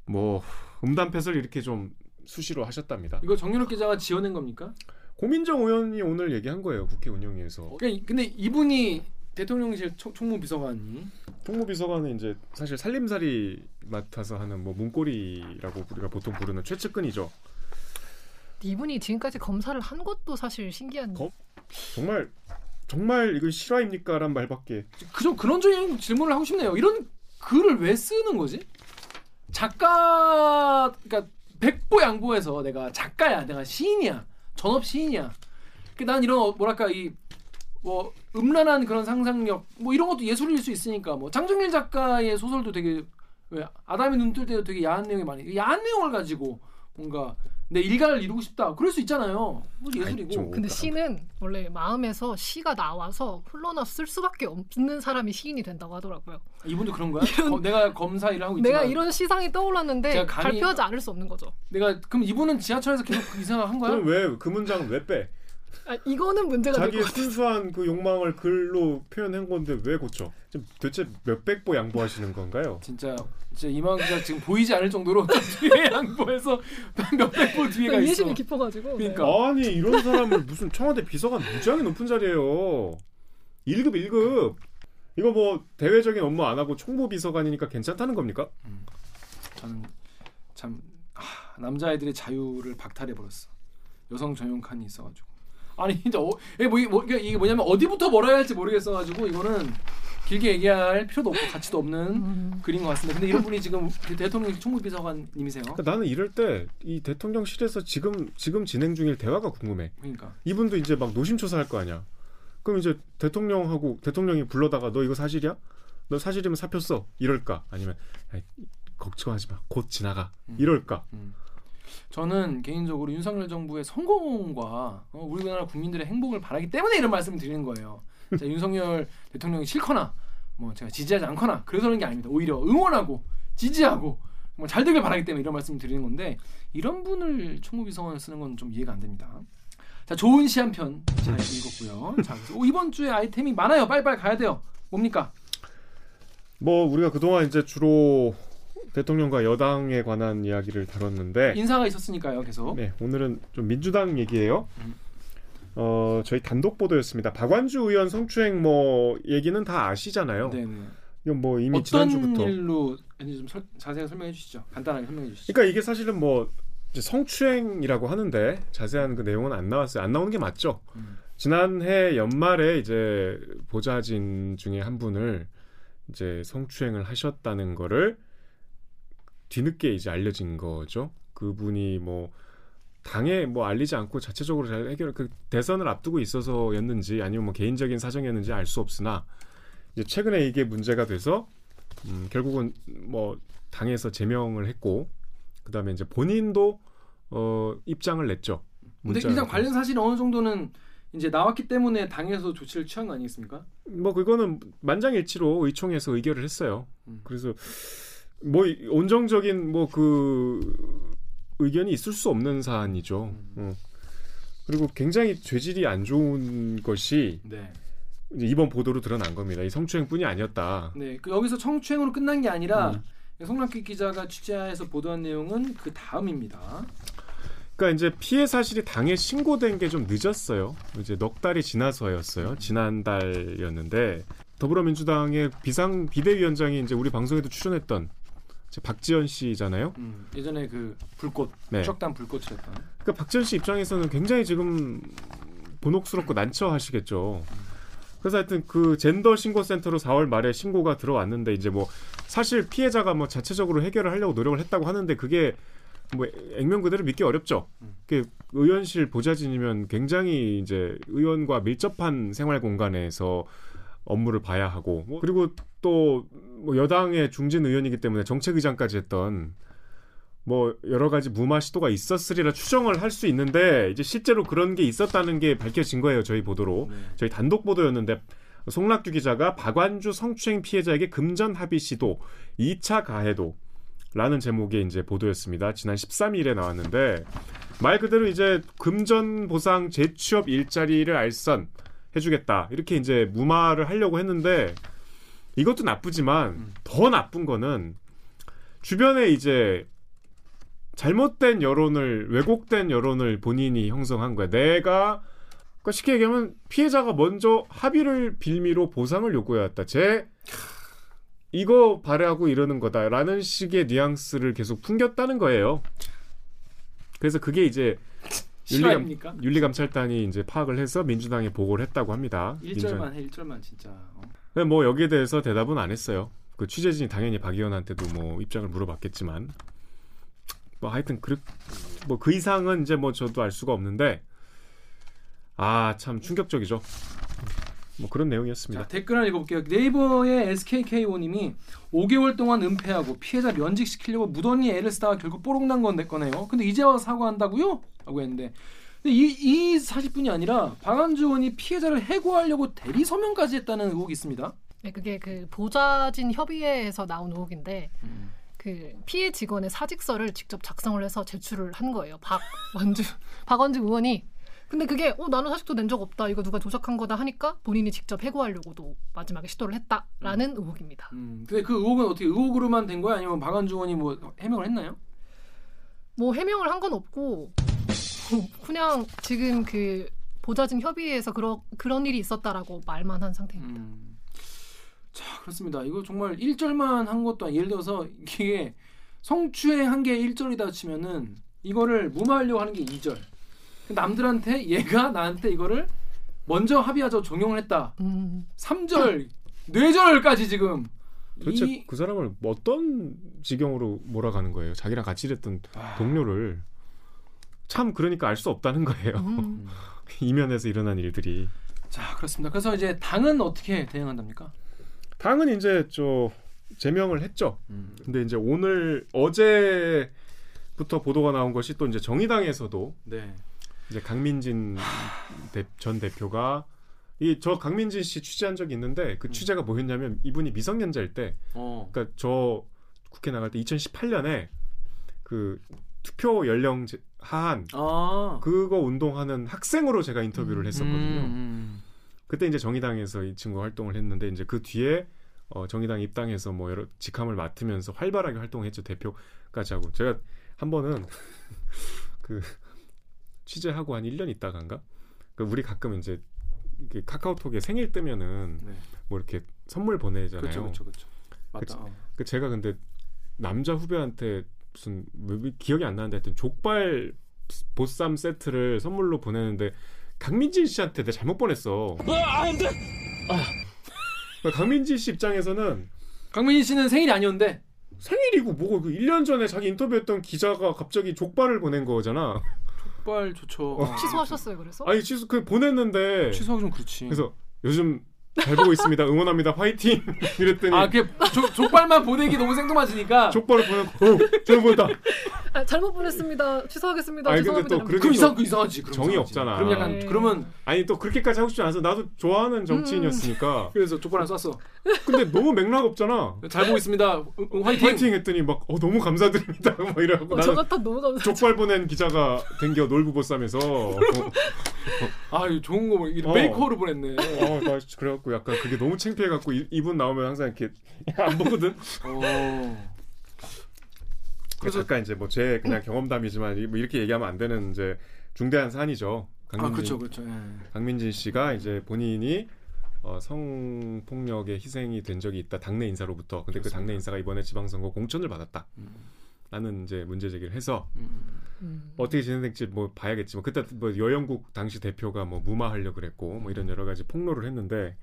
S3: 뭐 음담패설 이렇게 좀 수시로 하셨답니다.
S2: 이거 정윤욱 기자가 지어낸 겁니까?
S3: 고민정 의원이 오늘 얘기한 거예요. 국회 운영위에서.
S2: 그러니까 이- 근데 이분이 대통령실 총, 총무비서관이
S3: 총무비서관은 이제 사실 살림살이 맡아서 하는 뭐 문고리라고 우리가 보통 부르는 최측근이죠.
S1: 이분이 지금까지 검사를 한 것도 사실 신기한.
S3: 검- 정말 정말 이거 실화입니까란 말밖에.
S2: 그좀 그런 질문을 하고 싶네요. 이런 글을 왜 쓰는 거지? 작가 그러니까 백보 양보해서 내가 작가야, 내가 시인이야, 전업 시인이야. 그난 이런 어, 뭐랄까 이 뭐 음란한 그런 상상력 뭐 이런 것도 예술일 수 있으니까 뭐 장정일 작가의 소설도 되게 왜 아담이 눈뜰 때도 되게 야한 내용이 많이 야한 내용을 가지고 뭔가 내 일가를 이루고 싶다 그럴 수 있잖아요. 뭐 예술이고.
S3: 좀-
S1: 근데 시는 원래 마음에서 시가 나와서 흘러나 쓸 수밖에 없는 사람이 시인이 된다고 하더라고요.
S2: 이분도 그런 거야? 어, 내가 검사 일을 하고 있지만
S1: 내가 이런 시상이 떠올랐는데
S2: 제가 감히-
S1: 발표하지 않을 수 없는 거죠.
S2: 내가 그럼 이분은 지하철에서 계속 그 이상을 한 거야?
S3: 그럼 왜 그 문장은 왜 빼?
S1: 아, 이거는 문제가 될
S3: 자기의
S1: 것 같아요.
S3: 순수한 그 욕망을 글로 표현한 건데 왜 고쳐? 지금 도대체 몇백 보 양보하시는 건가요?
S2: 진짜 진짜 이만 기자 지금 보이지 않을 정도로 좀 [laughs] 뒤에 양보해서 몇백 보 뒤에가 있어.
S1: 예심이 깊어가지고. 네.
S2: 그러니까.
S3: 아니 이런 사람을 무슨 청와대 비서관 무지하게 높은 자리에요. 1급 1급. 이거 뭐 대외적인 업무 안 하고 총무 비서관이니까 괜찮다는 겁니까?
S2: 저는 참 아, 남자애들의 자유를 박탈해 버렸어. 여성 전용 칸이 있어가지고. 아니 진짜 어, 이게, 뭐, 뭐, 이게 이게 뭐냐면 어디부터 뭐라 해야 할지 모르겠어가지고 이거는 길게 얘기할 필요도 없고 가치도 없는
S1: 음.
S2: 글인 것 같습니다. 근데 이런 분이 지금 대통령 총무비서관님이세요.
S3: 그러니까 나는 이럴 때 이 대통령실에서 지금 지금 진행 중일 대화가 궁금해.
S2: 그러니까
S3: 이분도 이제 막 노심초사할 거 아니야. 그럼 이제 대통령하고 대통령이 불러다가 너 이거 사실이야? 너 사실이면 사표 써. 이럴까? 아니면 아이, 걱정하지 마. 곧 지나가.
S2: 음.
S3: 이럴까?
S2: 음. 저는 개인적으로 윤석열 정부의 성공과 어, 우리나라 국민들의 행복을 바라기 때문에 이런 말씀을 드리는 거예요. 자, 윤석열 대통령이 싫거나 뭐 제가 지지하지 않거나 그래서 그런 게 아닙니다. 오히려 응원하고 지지하고 뭐잘 되길 바라기 때문에 이런 말씀을 드리는 건데 이런 분을 총무비서관을 쓰는 건 좀 이해가 안 됩니다. 자, 좋은 시 한 편 잘 읽었고요. 자, 오, 이번 주에 아이템이 많아요. 빨리빨리 가야 돼요. 뭡니까?
S3: 뭐 우리가 그동안 이제 주로 대통령과 여당에 관한 이야기를 다뤘는데
S2: 인사가 있었으니까요. 계속.
S3: 네, 오늘은 좀 민주당 얘기예요.
S2: 음.
S3: 어, 저희 단독 보도였습니다. 박완주 의원 성추행 뭐 얘기는 다 아시잖아요.
S2: 네, 네.
S3: 이건 뭐 이미
S2: 어떤
S3: 지난주부터
S2: 일로 아니, 좀 설, 자세히 설명해 주시죠. 간단하게 설명해 주시죠.
S3: 그러니까 이게 사실은 뭐 이제 성추행이라고 하는데 자세한 그 내용은 안 나왔어요. 안 나오는 게 맞죠.
S2: 음.
S3: 지난해 연말에 이제 보좌진 중에 한 분을 이제 성추행을 하셨다는 거를 뒤늦게 이제 알려진 거죠. 그분이 뭐 당에 뭐 알리지 않고 자체적으로 잘 해결 그 대선을 앞두고 있어서였는지 아니면 뭐 개인적인 사정이었는지 알 수 없으나 이제 최근에 이게 문제가 돼서 음, 결국은 뭐 당에서 제명을 했고 그다음에 이제 본인도 어 입장을 냈죠.
S2: 근데 일단. 관련 사실이 어느 정도는 이제 나왔기 때문에 당에서 조치를 취한 거 아니겠습니까?
S3: 뭐 그거는 만장일치로 의총에서 의결을 했어요.
S2: 음.
S3: 그래서 뭐 이- 온정적인 뭐 그 의견이 있을 수 없는 사안이죠.
S2: 음.
S3: 어. 그리고 굉장히 죄질이 안 좋은 것이
S2: 네.
S3: 이제 이번 보도로 드러난 겁니다. 이 성추행뿐이 아니었다.
S2: 네. 그 여기서 청추행으로 끝난 게 아니라
S3: 음.
S2: 송남기 기자가 취재해서 보도한 내용은 그 다음입니다.
S3: 그러니까 이제 피해 사실이 당에 신고된 게 좀 늦었어요. 이제 넉 달이 지나서였어요. 지난달이었는데 더불어민주당의 비상 비대위원장이 이제 우리 방송에도 출연했던 박지원 씨잖아요.
S2: 음, 예전에 그 불꽃,
S3: 네.
S2: 추적단 불꽃이었던.
S3: 그러니까 박지원 씨 입장에서는 굉장히 지금 본혹스럽고 난처하시겠죠. 그래서 하여튼 그 젠더 신고 센터로 4월 말에 신고가 들어왔는데 이제 뭐 사실 피해자가 뭐 자체적으로 해결을 하려고 노력을 했다고 하는데 그게 뭐 액면 그대로 믿기 어렵죠.
S2: 음.
S3: 그 의원실 보좌진이면 굉장히 이제 의원과 밀접한 생활 공간에서 업무를 봐야 하고 뭐 그리고 또 뭐 여당의 중진 의원이기 때문에 정책의장까지 했던 뭐 여러 가지 무마 시도가 있었으리라 추정을 할 수 있는데 이제 실제로 그런 게 있었다는 게 밝혀진 거예요 저희 보도로
S2: 네.
S3: 저희 단독 보도였는데 송락규 기자가 박완주 성추행 피해자에게 금전 합의 시도 2차 가해도 라는 제목의 이제 보도였습니다. 지난 13일에 나왔는데 말 그대로 이제 금전 보상 재취업 일자리를 알선 해주겠다 이렇게 이제 무마를 하려고 했는데 이것도 나쁘지만
S2: 음.
S3: 더 나쁜 거는 주변에 이제 잘못된 여론을 왜곡된 여론을 본인이 형성한 거야. 내가 그러니까 쉽게 얘기하면 피해자가 먼저 합의를 빌미로 보상을 요구해왔다. 제 이거 발휘하고 이러는 거다라는 식의 뉘앙스를 계속 풍겼다는 거예요. 그래서 그게 이제 윤리감? 윤리감찰단이 이제 파악을 해서 민주당에 보고를 했다고 합니다.
S2: 1절만 해, 1절만 진짜. 어.
S3: 근데 뭐 여기에 대해서 대답은 안 했어요. 그 취재진이 당연히 박 의원한테도 뭐 입장을 물어봤겠지만 뭐 하여튼 그 뭐그 이상은 이제 뭐 저도 알 수가 없는데 아 참 충격적이죠. 뭐 그런 내용이었습니다.
S2: 자, 댓글 하나 읽어볼게요. 네이버의 SKK5님이 5개월 동안 은폐하고 피해자 면직시키려고 무던히 애를 쓰다가 결국 뽀록난 건내 거네요. 근데 이제 와서 사과한다고요? 라고 했는데 근데 이, 이 40분이 아니라 박안주 의원이 피해자를 해고하려고 대리 서명까지 했다는 의혹이 있습니다.
S1: 네, 그게 그 보좌진 협의회에서 나온 의혹인데 그 피해 직원의 사직서를 직접 작성을 해서 제출을 한 거예요. 박원주 [laughs] 박원주 의원이 근데 그게 어 나는 사직도 낸 적 없다. 이거 누가 조작한 거다 하니까 본인이 직접 해고하려고도 마지막에 시도를 했다라는 의혹입니다.
S2: 음. 근데 그 의혹은 어떻게 의혹으로만 된 거야? 아니면 박완주 의원이 뭐 해명을 했나요?
S1: 뭐 해명을 한 건 없고 그냥 지금 그 보좌진 협의회에서 그러, 그런 일이 있었다라고 말만 한 상태입니다.
S2: 음. 자 그렇습니다. 이거 정말 1절만 한 것도 아니 예를 들어서 이게 성추행 한 게 1절이다 치면은 이거를 무마하려고 하는 게 2절. 남들한테 얘가 나한테 이거를 먼저 합의하자 적용을 했다.
S1: 음.
S2: 3절, 뇌절까지 지금
S3: 도대체
S2: 이
S3: 그 사람을 어떤 지경으로 몰아가는 거예요? 자기랑 같이 일했던
S2: 아,
S3: 동료를 참 그러니까 알 수 없다는 거예요.
S1: 음. [laughs]
S3: 이면에서 일어난 일들이.
S2: 자 그렇습니다. 그래서 이제 당은 어떻게 대응한답니까?
S3: 당은 이제 저 제명을 했죠. 근데 이제 오늘 어제부터 보도가 나온 것이 또 이제 정의당에서도
S2: 네.
S3: 이제 강민진 대- 전 대표가 이 저 강민진 씨 취재한 적이 있는데 그
S2: 음.
S3: 취재가 뭐였냐면 이분이 미성년자일 때
S2: 어.
S3: 그러니까 저 국회 나갈 때 2018년에 그 투표 연령 제- 하한
S2: 아.
S3: 그거 운동하는 학생으로 제가 인터뷰를 했었거든요.
S2: 음,
S3: 그때 이제 정의당에서 이 친구 가 활동을 했는데 이제 그 뒤에 어, 정의당 입당해서 뭐 여러 직함을 맡으면서 활발하게 활동했죠 대표까지 하고 제가 한 번은 [laughs] 그 취재하고 한 1년 있다간가 그 우리 가끔 이제 카카오톡에 생일 뜨면은
S2: 네.
S3: 뭐 이렇게 선물 보내잖아요.
S2: 그렇죠, 그렇죠, 그렇죠. 맞다. 어.
S3: 그 제가 근데 남자 후배한테 무슨 뭐 기억이 안 나는데 하여튼 족발 보쌈 세트를 선물로 보내는데 강민진 씨한테 내가 잘못 보냈어.
S4: 아, 안 돼!
S3: 그러니까 강민진 씨 입장에서는
S2: 강민희 씨는 생일이 아니었는데
S3: 생일이고 뭐고 그 1년 전에 자기 인터뷰했던 기자가 갑자기 족발을 보낸 거잖아.
S2: 족발 좋죠.
S3: 어.
S1: 취소하셨어요, 그래서?
S3: 아니 취소 그 보냈는데
S2: 취소하기 좀 그렇지.
S3: 그래서 요즘 잘 보고 있습니다. 응원합니다. 화이팅. [laughs] 이랬더니
S2: 아, 조- 족발만 보내기 너무 생뚱맞으니까.
S3: 족발을 보내고 어, 잘못 보냈다.
S1: 아, 잘못 보냈습니다. 취소하겠습니다.
S3: 아니, 근데
S1: 죄송합니다.
S3: 또
S1: 이러면서.
S3: 그래도
S2: 그 이상 그 이상하지. 그럼
S3: 정이
S2: 이상하지.
S3: 없잖아.
S2: 그럼 약간
S1: 네.
S2: 그러면
S3: 아니 또 그렇게까지 하고 싶지 않아서 나도 좋아하는 정치인이었으니까. [laughs]
S2: 그래서 족발 하나 쐈어.
S3: 근데 너무 맥락 없잖아.
S2: 잘 보고 있습니다. 응, 응, 화이팅.
S3: 파이팅 했더니 막 어, 너무 감사드립니다. [laughs] 막 이러고
S1: 어, 저
S3: 나는
S1: 같아 너무 감사.
S3: 족발 보낸 기자가 댕겨 놀부 보쌈에서 어,
S2: 아, 좋은 거뭐
S3: 어.
S2: 메이커로 보냈네.
S3: 어, 나 그래갖고 약간 그게 너무 창피해갖고 이, 이분 나오면 항상 이렇게 [laughs] 안 보거든.
S2: 어.
S3: 그래서 잠깐 이제 뭐 제 그냥 경험담이지만 이- 뭐 이렇게 얘기하면 안 되는 이제 중대한 사안이죠.
S2: 아,
S3: 강민진,
S2: 그렇죠, 그렇죠. 예.
S3: 강민진 씨가 이제 본인이 어, 성폭력의 희생이 된 적이 있다 당내 인사로부터. 근데 그
S2: 그렇습니다.
S3: 당내 인사가 이번에 지방선거 공천을 받았다.
S2: 음.
S3: 라는 이제 문제 제기를 해서
S2: 음.
S1: 음.
S3: 어떻게 진행될지 뭐 봐야겠지만 그때 뭐 여영국 당시 대표가 뭐 무마하려 그랬고 뭐 이런 여러 가지 폭로를 했는데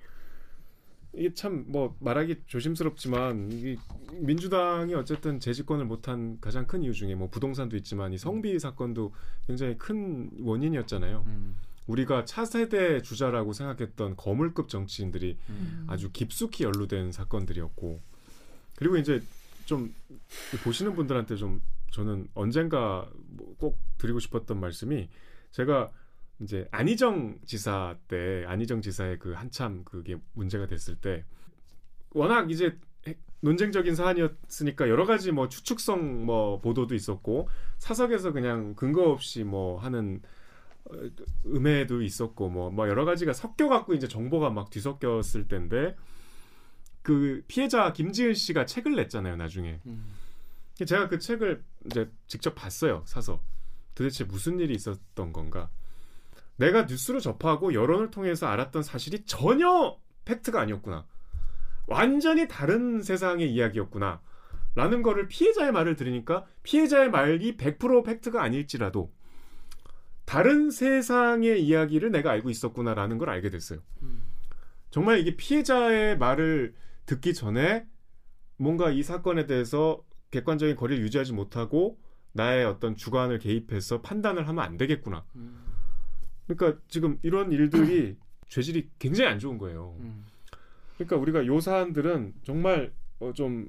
S3: 이게 참 뭐 말하기 조심스럽지만 이 민주당이 어쨌든 재집권을 못한 가장 큰 이유 중에 뭐 부동산도 있지만 이 성비 사건도 굉장히 큰 원인이었잖아요.
S2: 음.
S3: 우리가 차세대 주자라고 생각했던 거물급 정치인들이
S2: 음.
S3: 아주 깊숙이 연루된 사건들이었고 그리고 이제 좀 보시는 분들한테 좀 저는 언젠가 뭐꼭 드리고 싶었던 말씀이 제가 이제 안희정 지사 때 안희정 지사의 그 한참 그게 문제가 됐을 때 워낙 이제 핵- 논쟁적인 사안이었으니까 여러 가지 뭐 추측성 뭐 보도도 있었고 사석에서 그냥 근거 없이 뭐 하는 어, 음해도 있었고 뭐, 뭐 여러 가지가 섞여 갖고 이제 정보가 막 뒤섞였을 때인데 그 피해자 김지은 씨가 책을 냈잖아요 나중에
S2: 음.
S3: 제가 그 책을 이제 직접 봤어요 사서 도대체 무슨 일이 있었던 건가 내가 뉴스로 접하고 여론을 통해서 알았던 사실이 전혀 팩트가 아니었구나 완전히 다른 세상의 이야기였구나 라는 거를 피해자의 말을 들으니까 피해자의 말이 100% 팩트가 아닐지라도 다른 세상의 이야기를 내가 알고 있었구나라는 걸 알게 됐어요.
S2: 음.
S3: 정말 이게 피해자의 말을 듣기 전에 뭔가 이 사건에 대해서 객관적인 거리를 유지하지 못하고 나의 어떤 주관을 개입해서 판단을 하면 안 되겠구나.
S2: 음.
S3: 그러니까 지금 이런 일들이 [clears throat] 죄질이 굉장히 안 좋은 거예요.
S2: 음.
S3: 그러니까 우리가 요 사안들은 정말 어, 좀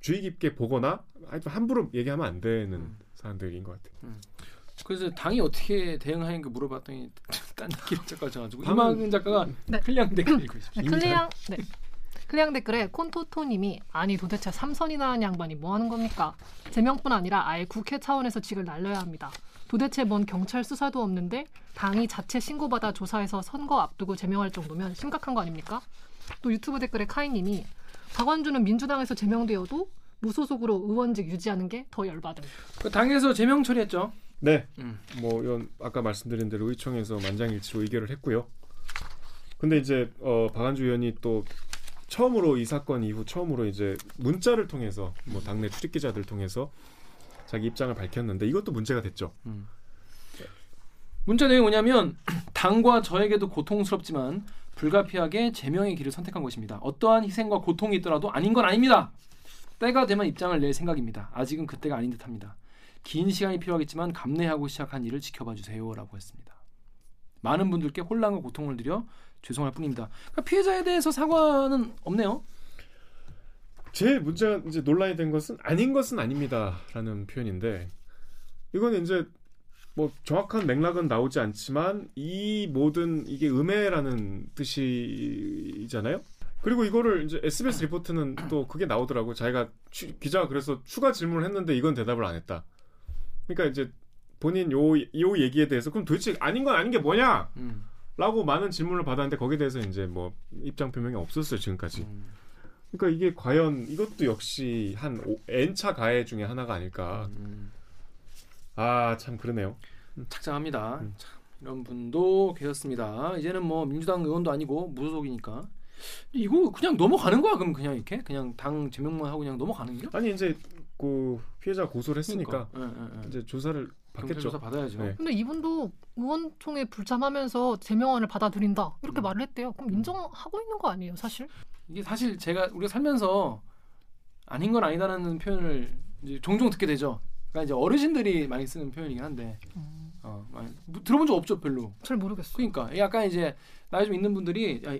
S3: 주의 깊게 보거나 하여튼 함부로 얘기하면 안 되는
S2: 음.
S3: 사안들인 것 같아요.
S2: 그래서 당이 어떻게 대응하는가 물어봤더니 [laughs] 딴 얘기를 잠깐
S3: 당은-
S2: 이망은 작가가
S1: 네.
S2: 클리앙 댓글 읽고 있습니다. [laughs]
S1: 네,
S3: 이미
S1: 클리앙 네. 클리앙 댓글에 콘토토님이 아니 도대체 삼선이나 하는 양반이 뭐 하는 겁니까? 제명뿐 아니라 아예 국회 차원에서 직을 날려야 합니다. 도대체 뭔 경찰 수사도 없는데 당이 자체 신고받아 조사해서 선거 앞두고 제명할 정도면 심각한 거 아닙니까? 또 유튜브 댓글에 카이님이 박원준은 민주당에서 제명되어도 무소속으로 의원직 유지하는 게 더 열받음.
S2: 그 당에서 제명 처리했죠.
S3: 네.
S2: 음.
S3: 뭐 이건 아까 말씀드린 대로 의총에서 만장일치로 의결을 했고요. 근데 이제 어, 박한주 의원이 또 처음으로 이 사건 이후 처음으로 이제 문자를 통해서 뭐 당내 출입 기자들 통해서 자기 입장을 밝혔는데 이것도 문제가 됐죠.
S2: 문자 내용이 뭐냐면 [clears throat] 당과 저에게도 고통스럽지만 불가피하게 제명의 길을 선택한 것입니다. 어떠한 희생과 고통이 있더라도 아닌 건 아닙니다. 때가 되면 입장을 낼 생각입니다. 아직은 그때가 아닌 듯합니다. 긴 시간이 필요하겠지만 감내하고 시작한 일을 지켜봐 주세요라고 했습니다. 많은 분들께 혼란과 고통을 드려 죄송할 뿐입니다. 그러니까 피해자에 대해서 사과는 없네요.
S3: 제일 문제가 이제 논란이 된 것은 아닌 것은 아닙니다라는 표현인데 이건 이제 뭐 정확한 맥락은 나오지 않지만 이 모든 이게 음해라는 뜻이잖아요. 그리고 이거를 이제 SBS 리포트는 또 그게 나오더라고. 자기가 취- 기자가 그래서 추가 질문을 했는데 이건 대답을 안 했다. 그러니까 이제 본인 요, 요 얘기에 대해서 그럼 도대체 아닌 건 아닌 게 뭐냐?
S2: 음.
S3: 라고 많은 질문을 받았는데 거기에 대해서 이제 뭐 입장 표명이 없었어요 지금까지.
S2: 음.
S3: 그러니까 이게 과연 이것도 역시 한 오- N차 가해 중에 하나가 아닐까.
S2: 음.
S3: 아참 그러네요.
S2: 착장합니다.
S3: 음.
S2: 참, 이런 분도 계셨습니다. 이제는 뭐 민주당 의원도 아니고 무소속이니까 이거 그냥 넘어가는 거야? 그럼 그냥 이렇게 그냥 당 제명만 하고 그냥 넘어가는 거야?
S3: 아니 이제 그 피해자 고소를 했으니까
S2: 그러니까. 예, 예, 예.
S3: 이제 조사를 받겠죠.
S2: 조사 받아야죠.
S3: 네.
S1: 근데 이분도 의원총회 불참하면서 제명안을 받아들인다 이렇게
S2: 음.
S1: 말을 했대요. 그럼 인정하고 있는 거 아니에요, 사실?
S2: 이게 사실 제가 우리가 살면서 아닌 건 아니다라는 표현을 이제 종종 듣게 되죠. 그러니까 이제 어르신들이 많이 쓰는 표현이긴 한데
S1: 음,
S2: 어, 많이, 뭐 들어본 적 없죠, 별로.
S1: 잘 모르겠어.
S2: 그러니까 약간 이제 나이 좀 있는 분들이 야,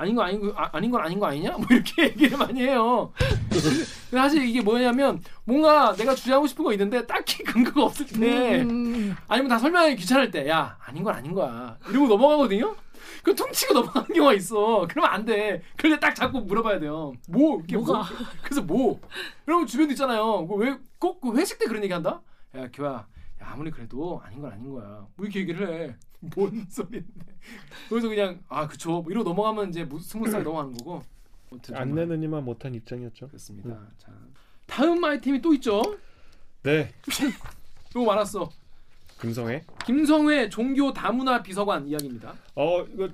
S2: 아닌 거 아닌 거 아, 아닌 건 아닌 거 아니냐 뭐 이렇게 [laughs] 얘기를 많이 해요. 근데 사실 이게 뭐냐면 뭔가 내가 주장하고 싶은 거 있는데 딱히 [laughs] 근거가 없을 때
S1: 음,
S2: 아니면 다 설명하기 귀찮을 때 야 아닌 건 아닌 거야 이러고 넘어가거든요. 그 퉁치고 넘어가는 경우가 있어. 그러면 안 돼. 때딱 자꾸 물어봐야 돼요. 뭐 이게 뭐?
S1: 뭐가?
S2: 그래서 뭐? 여러분 주변도 있잖아요. 왜꼭 그 회식 때 그런 얘기 한다? 야 교야, 야 아무리 그래도 아닌 건 아닌 거야. 뭐 이렇게 얘기를 해. [laughs] 뭔 소리인데? 그래서 그냥 아 그쵸. 뭐 이러고 넘어가면 이제 무- 스무스하게 넘어가는 거고.
S3: 안 내는 이만 못한 입장이었죠.
S2: 그렇습니다. 자 다음 아이템이 또 있죠.
S3: 네,
S2: 너무 많았어.
S3: 금성애.
S2: 김성회 종교 다문화 비서관 이야기입니다.
S3: 어 이거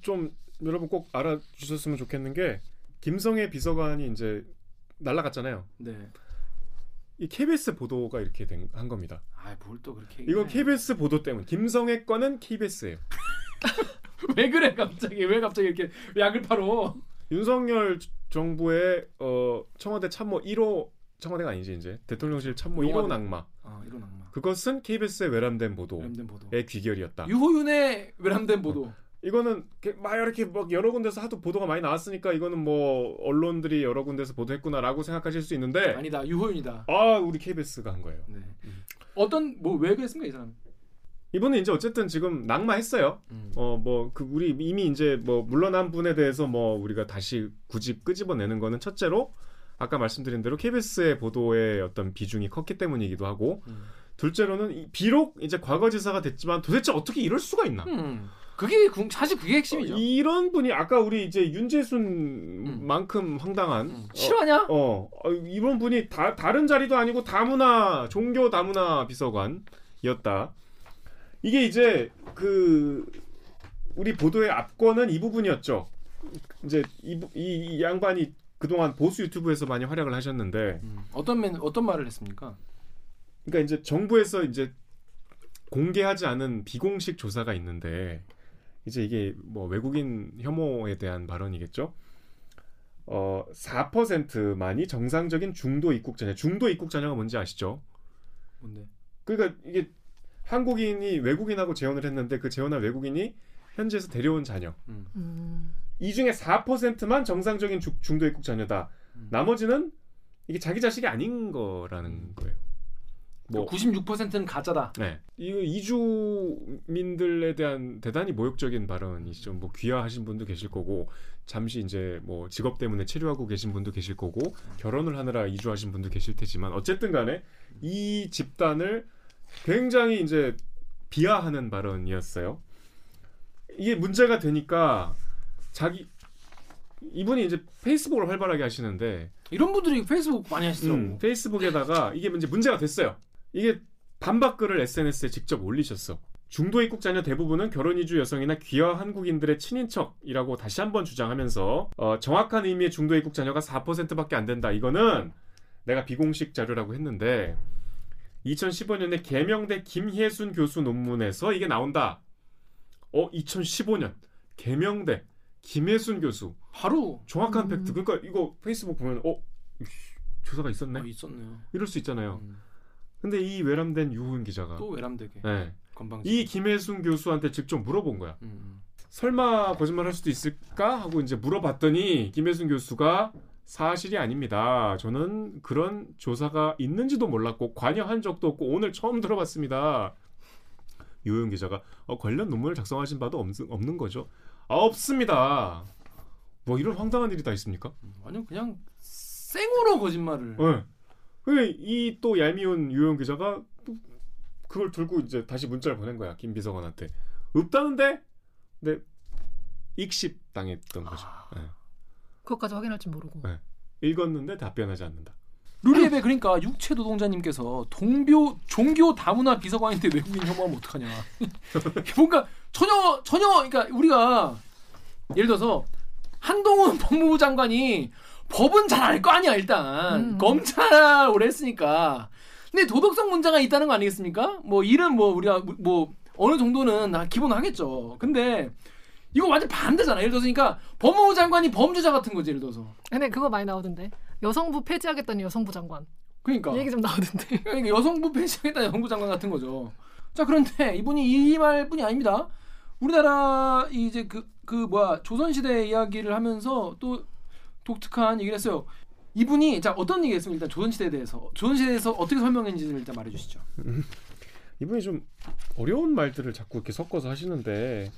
S3: 좀 여러분 꼭 알아주셨으면 좋겠는 게 김성애 비서관이 이제 날라갔잖아요.
S2: 네.
S3: 이 KBS 보도가 이렇게 된, 한 겁니다.
S2: 아 뭘 또 그렇게
S3: 이건. KBS 보도 때문. 김성애 거는 KBS예요. [laughs]
S2: 왜 그래 갑자기 왜 갑자기 이렇게 약을 팔어?
S3: 윤석열 정부의 어, 청와대 참모 1호 청와대가 아니지 이제 대통령실 참모 1호
S2: 영화대.
S3: 낙마.
S2: 아 이런 악마.
S3: 그것은 KBS의 외람된 보도의
S2: 보도.
S3: 귀결이었다.
S2: 유호윤의 외람된 보도.
S3: 이거는 막 이렇게 막 여러 군데서 하도 보도가 많이 나왔으니까 이거는 뭐 언론들이 여러 군데서 보도했구나라고 생각하실 수 있는데
S2: 아니다 유호윤이다.
S3: 아 우리 KBS가 한 거예요.
S2: 네. 어떤 뭐 왜 그랬습니까 이 사람?
S3: 이분은 이제 어쨌든 지금 낙마했어요.
S2: 음.
S3: 어뭐 그 우리 이미 이제 뭐 물러난 분에 대해서 뭐 우리가 다시 굳이 끄집어내는 거는 첫째로 아까 말씀드린 대로 KBS의 보도의 어떤 비중이 컸기 때문이기도 하고
S2: 음.
S3: 둘째로는 이- 비록 이제 과거지사가 됐지만 도대체 어떻게 이럴 수가 있나?
S2: 음. 그게 궁- 사실 그게 핵심이죠.
S3: 어, 이런 분이 아까 우리 이제 윤재순만큼 황당한
S2: 음.
S3: 어,
S2: 싫어하냐?
S3: 어, 어, 이런 분이 다, 다른 자리도 아니고 다문화 종교 다문화 비서관이었다. 이게 이제 그 우리 보도의 압권은 이 부분이었죠. 이제 이, 부- 이, 이 양반이 그동안 보수 유튜브에서 많이 활약을 하셨는데,
S2: 음. 어떤 면 어떤 말을 했습니까?
S3: 그러니까 이제 정부에서 이제 공개하지 않은 비공식 조사가 있는데, 이제 이게 뭐 외국인 혐오에 대한 발언이겠죠. 어, 4%만이 정상적인 중도 입국 자녀. 중도 입국 자녀가 뭔지 아시죠?
S2: 뭔데?
S3: 그러니까 이게 한국인이 외국인하고 재혼을 했는데 그 재혼한 외국인이 현지에서 데려온 자녀.
S2: 음.
S1: 음,
S3: 이 중에 4%만 정상적인 주- 중도 입국 자녀다.
S2: 음.
S3: 나머지는 이게 자기 자식이 아닌 거라는 거예요. 뭐
S2: 96%는 가짜다.
S3: 네. 이거 이주민들에 대한 대단히 모욕적인 발언이죠. 뭐 귀화하신 분도 계실 거고 잠시 이제 뭐 직업 때문에 체류하고 계신 분도 계실 거고 결혼을 하느라 이주하신 분도 계실 테지만 어쨌든 간에 이 집단을 굉장히 이제 비하하는 발언이었어요. 이게 문제가 되니까 자기 이분이 이제 페이스북을 활발하게 하시는데
S2: 이런 분들이 페이스북 많이 하시죠.
S3: 음, 페이스북에다가 이게 이제 문제가 됐어요. 이게 반박글을 SNS에 직접 올리셨어. 중도 입국 자녀 대부분은 결혼 이주 여성이나 귀화 한국인들의 친인척이라고 다시 한번 주장하면서 어, 정확한 의미의 중도 입국 자녀가 4%밖에 안 된다. 이거는 내가 비공식 자료라고 했는데 2015년에 개명대 김혜순 교수 논문에서 이게 나온다. 어, 2015년 개명대 김혜순 교수
S2: 바로
S3: 정확한
S1: 음.
S3: 팩트. 그러니까 이거 페이스북 보면 어 조사가 있었네.
S2: 어, 있었네요.
S3: 이럴 수 있잖아요.
S2: 음.
S3: 근데 이 외람된 유훈 기자가
S2: 또 외람되게
S3: 네.
S2: 건방지.
S3: 이 김혜순 교수한테 직접 물어본 거야.
S2: 음, 음.
S3: 설마 거짓말 할 수도 있을까 하고 이제 물어봤더니 김혜순 교수가 사실이 아닙니다. 저는 그런 조사가 있는지도 몰랐고 관여한 적도 없고 오늘 처음 들어봤습니다. 유효영 기자가 어, 관련 논문을 작성하신 바도 없, 없는 거죠. 아, 없습니다. 뭐 이런 황당한 일이 다 있습니까?
S2: 완전 그냥 생으로 거짓말을.
S3: 네. 이 또 얄미운 유영 기자가 또 그걸 들고 이제 다시 문자를 보낸 거야 김 비서관한테 없다는데 근데 익십 당했던 거죠.
S2: 아.
S3: 네.
S1: 그것까지 확인할 줄 모르고.
S3: 네. 읽었는데 답변하지 않는다.
S2: 루리앱에 그러니까 육체 노동자님께서 동교 종교 다문화 비서관인데 외국인 혐오하면 어떡하냐. [laughs] 뭔가 전혀 전혀 그러니까 우리가 예를 들어서 한동훈 법무부 장관이 법은 잘 알 거 아니야 일단
S1: 음.
S2: 검찰 오래 했으니까. 근데 도덕성 문제가 있다는 거 아니겠습니까? 뭐 일은 뭐 우리가 뭐 어느 정도는 다 기본 하겠죠. 근데 이거 완전 반대잖아. 예를 들어서 그러니까 법무부 장관이 범죄자 같은 거지 예를 들어서.
S1: 근데 그거 많이 나오던데. 여성부 폐지하겠다는 여성부 장관.
S2: 그러니까.
S1: 이 얘기 좀 나오던데. [laughs]
S2: 그러니까 여성부 폐지하겠다 여성부 장관 같은 거죠. 자 그런데 이분이 이 말뿐이 아닙니다. 우리나라 이제 그 그 뭐야 조선시대 이야기를 하면서 또 독특한 얘기를 했어요. 이분이 자 어떤 얘기했으면 일단 조선시대에 대해서 조선시대에서 어떻게 설명했는지를 일단 말해주시죠.
S3: 이분이 좀 어려운 말들을 자꾸 이렇게 섞어서 하시는데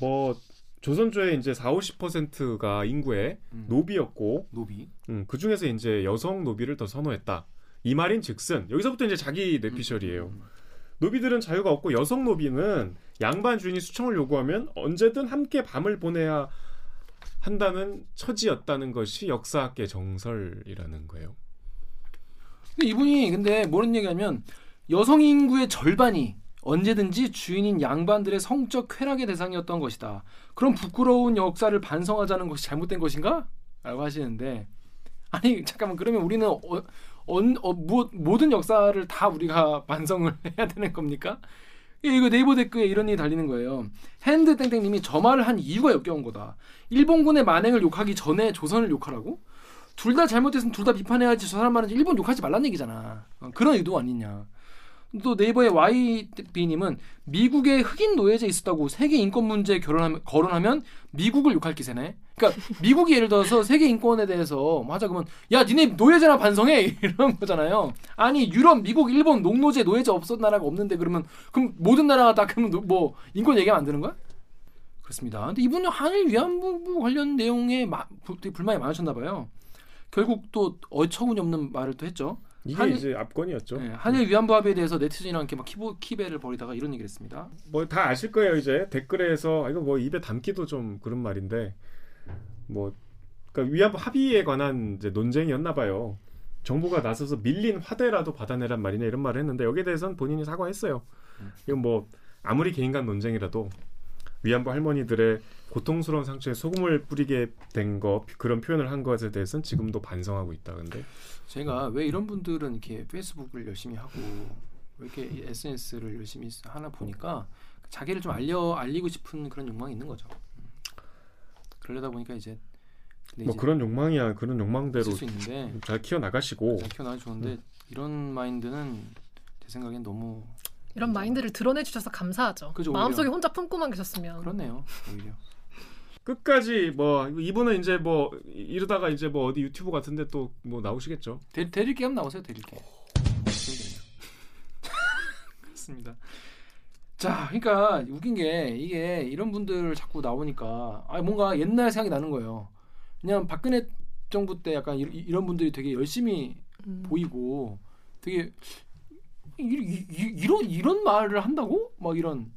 S3: 뭐 조선조의 이제 4, 50%가 인구의
S2: 음.
S3: 노비였고
S2: 노비.
S3: 음, 그 중에서 이제 여성 노비를 더 선호했다. 이 말인 즉슨 여기서부터 이제 자기 뇌피셜이에요.
S2: 음,
S3: 노비들은 자유가 없고 여성 노비는 양반 주인이 수청을 요구하면 언제든 함께 밤을 보내야 한다는 처지였다는 것이 역사학계 정설이라는 거예요.
S2: 이분이 근데 뭐는 얘기하면 여성 인구의 절반이 언제든지 주인인 양반들의 성적 쾌락의 대상이었던 것이다. 그럼 부끄러운 역사를 반성하자는 것이 잘못된 것인가? 라고 하시는데 아니 잠깐만 그러면 우리는 어, 언- 어, 뭐, 모든 역사를 다 우리가 [laughs] 반성을 해야 되는 겁니까? 예, 이거 네이버 댓글에 이런 일이 달리는 거예요. 핸드 땡땡님이 저 말을 한 이유가 역겨운 거다. 일본군의 만행을 욕하기 전에 조선을 욕하라고? 둘 다 잘못했으면 둘 다 비판해야지 저 사람 말은 일본 욕하지 말란 얘기잖아. 어, 그런 의도 아니냐. 또 네이버의 YB님은 미국에 흑인 노예제 있었다고 세계 인권 문제 결혼하면, 거론하면 미국을 욕할 기세네. 그러니까 미국이 예를 들어서 세계 인권에 대해서 뭐 하자 그러면 야 니네 노예제나 반성해 [laughs] 이런 거잖아요. 아니 유럽, 미국, 일본 농노제 노예제 없었 나라가 없는데 그러면 그럼 모든 나라가 다 그러면 노- 뭐 인권 얘기하면 안 되는 거야? 그렇습니다. 근데 이분은 한일 위안부 관련 내용에 마, 부- 되게 불만이 많으셨나 봐요. 결국 또 어처구니 없는 말을 또 했죠.
S3: 이게
S2: 한일-
S3: 이제 압권이었죠.
S2: 네, 한일 위안부 합의에 대해서 네티즌이랑 이렇게 막 키보, 키배를 벌이다가 이런 얘기를 했습니다.
S3: 뭐 다 아실 거예요 이제 댓글에서 아, 이거 뭐 입에 담기도 좀 그런 말인데 뭐 그러니까 위안부 합의에 관한 이제 논쟁이었나 봐요. 정부가 나서서 밀린 화대라도 받아내란 말이냐 이런 말을 했는데 여기에 대해서는 본인이 사과했어요. 이건 뭐 아무리 개인 간 논쟁이라도 위안부 할머니들의 고통스러운 상처에 소금을 뿌리게 된 거 그런 표현을 한 것에 대해서는 지금도 반성하고 있다. 근데
S2: 제가 왜 이런 분들은 이렇게 페이스북을 열심히 하고 왜 이렇게 SNS를 열심히 하나 보니까 자기를 좀 알려 알리고 싶은 그런 욕망이 있는 거죠. 음. 그러려다 보니까 이제
S3: 뭐
S2: 이제
S3: 그런 욕망이야 그런 욕망대로
S2: 있을 수 있는데
S3: 잘 키워 나가시고
S2: 잘 키워 나가 좋은데 이런 마인드는 제 생각엔 너무
S1: 이런 마인드를 드러내 주셔서 감사하죠.
S2: 그죠,
S1: 마음속에. 혼자 품고만 계셨으면.
S2: 그렇네요. 오히려
S3: 끝까지 뭐 이분은 이제 뭐 이러다가 이제 뭐 어디 유튜브 같은데 또 뭐 나오시겠죠.
S2: 대, 대릴게 한번 나오세요. 대릴게. 재밌겠네요. 그렇습니다. 자, 그러니까 웃긴 게 이게 이런 분들 자꾸 나오니까 아 뭔가 옛날 생각이 나는 거예요. 그냥 박근혜 정부 때 약간 이, 이런 분들이 되게 열심히
S1: 음.
S2: 보이고 되게 이, 이, 이, 이런 이런 말을 한다고 막 이런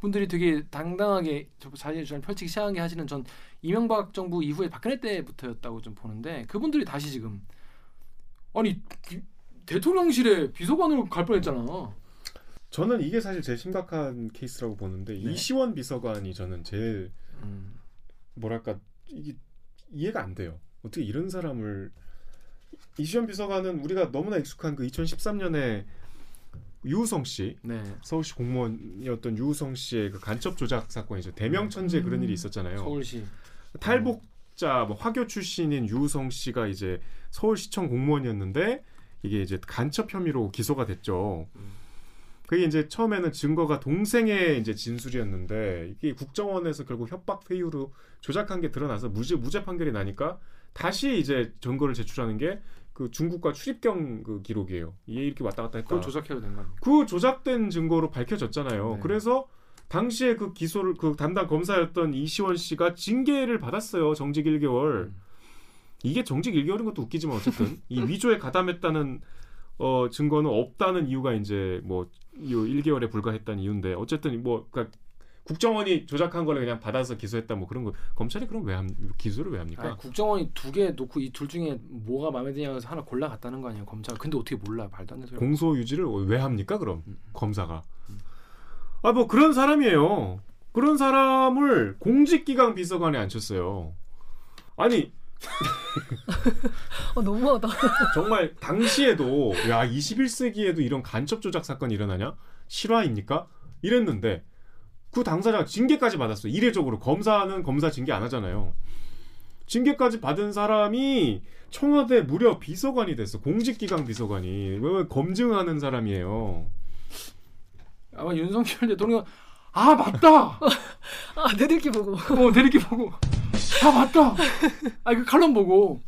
S2: 분들이 되게 당당하게 저 자신의 주장을 펼치기 시작하게 하시는 전 이명박 정부 이후에 박근혜 때부터였다고 좀 보는데 그분들이 다시 지금 아니 기- 대통령실에 비서관으로 갈 뻔했잖아.
S3: 저는 이게 사실 제일 심각한 케이스라고 보는데
S2: 네.
S3: 이시원 비서관이 저는 제일
S2: 음.
S3: 뭐랄까 이게 이해가 안 돼요. 어떻게 이런 사람을 이시원 비서관은 우리가 너무나 익숙한 그 2013년에 유우성 씨
S2: 네.
S3: 서울시 공무원이었던 유우성 씨의 그 간첩 조작 사건이죠. 대명천지에 그런 일이 있었잖아요.
S2: 서울시.
S3: 탈북자 뭐 화교 출신인 유우성 씨가 이제 서울시청 공무원이었는데 이게 이제 간첩 혐의로 기소가 됐죠.
S2: 음.
S3: 그게 이제 처음에는 증거가 동생의 이제 진술이었는데 이게 국정원에서 결국 협박 회유로 조작한 게 드러나서 무죄 무죄 판결이 나니까 다시 이제 증거를 제출하는 게 그 중국과 출입경 그 기록이에요. 이게 이렇게 왔다 갔다 했다.
S2: 그걸 조작해도 된거 아닙니까?
S3: 그 조작된 증거로 밝혀졌잖아요.
S2: 네.
S3: 그래서 당시에 그 기소를 그 담당 검사였던 이시원 씨가 징계를 받았어요. 정직 1개월.
S2: 음.
S3: 이게 정직 1개월인 것도 웃기지만 어쨌든 [laughs] 이 위조에 가담했다는 어 증거는 없다는 이유가 이제 뭐요 1개월에 불과했다는 이유인데 어쨌든 뭐 그러니까 국정원이 조작한 거를 그냥 받아서 기소했다 뭐 그런 거 검찰이 그럼 왜 합, 기소를 왜 합니까?
S2: 아니, 국정원이 두 개 놓고 이 둘 중에 뭐가 마음에 드냐 해서 하나 골라 갔다는 거 아니에요 검찰. 근데 어떻게 몰라 말도 안 되는.
S3: 공소 유지를 왜 합니까 그럼
S2: 음.
S3: 검사가 아뭐 그런 사람이에요 그런 사람을 공직기강 비서관에 앉혔어요 아니 [laughs]
S1: 어, 너무하다. [laughs]
S3: 정말 당시에도 야 21세기에도 이런 간첩 조작 사건이 일어나냐 실화입니까 이랬는데 그 당사자가 징계까지 받았어요 이례적으로 검사는 검사 징계 안 하잖아요 징계까지 받은 사람이 청와대 무려 비서관이 됐어 공직기강 비서관이 왜 검증하는 사람이에요
S2: 아마 윤석열 대통령 [laughs] 아 맞다.
S1: 아, 내들기 보고.
S2: 어 대리기 보고 아 맞다. 아그 칼럼 보고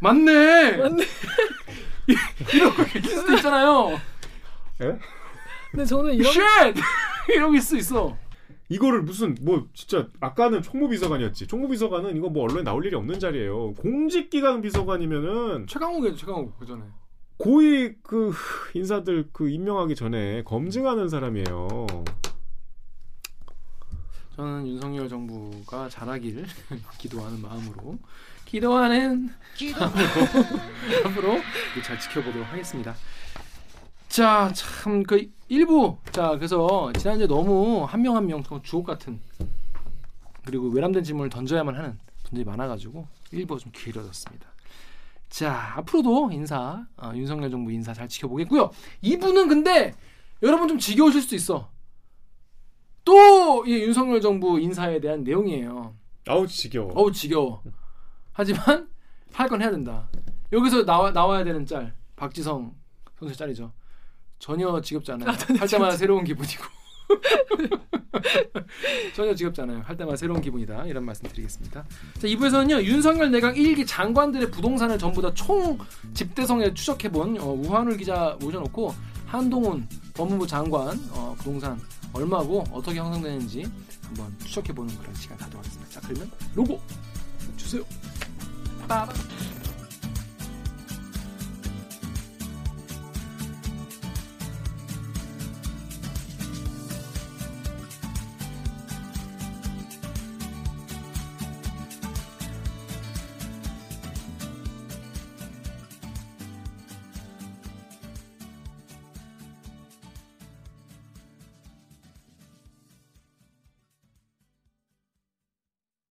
S2: 맞네.
S1: 맞네. [laughs]
S2: 이러고 있을 수도 있잖아요.
S1: 근데 저는 이런
S2: 쉣 [laughs] 이러고 있을 수 있어.
S3: 이거를 무슨 뭐 진짜 아까는 총무비서관이었지 총무비서관은 이거 뭐 언론에 나올 일이 없는 자리예요 공직기강 비서관이면은
S2: 최강욱이죠 최강욱 그 전에.
S3: 고위 그 인사들 그 임명하기 전에 검증하는 사람이에요.
S2: 저는 윤석열 정부가 잘하기를 [laughs] 기도하는 마음으로 기도하는 [laughs] 마음으로 잘 지켜보도록 하겠습니다. 자, 참 그 일부 자 그래서 지난주에 너무 한명 한명 주옥 같은 그리고 외람된 질문을 던져야만 하는 분들이 많아가지고 일부가 좀 길어졌습니다. 자 앞으로도 인사 어, 윤석열 정부 인사 잘 지켜보겠고요. 이분은 근데 여러분 좀 지겨우실 수도 있어. 또이 윤석열 정부 인사에 대한 내용이에요.
S3: 아우 지겨워.
S2: 어우 지겨워. 하지만 할 건 해야 된다. 여기서 나와 나와야 되는 짤 박지성 선수 짤이죠. 전혀 지겹지 않아요. 할 때마다 새로운 기분이고. [laughs] 전혀 지겹지 않아요. 할 때마다 새로운 기분이다. 이런 말씀 드리겠습니다. 자, 2부에서는요. 윤석열 내각 1기 장관들의 부동산을 전부 다 총 집대성에 추적해본 어, 우한울 기자 모셔놓고 한동훈 법무부 장관 어, 부동산 얼마고 어떻게 형성되는지 한번 추적해보는 그런 시간 가도록 하겠습니다. 자, 그러면 로고 주세요. 빠바.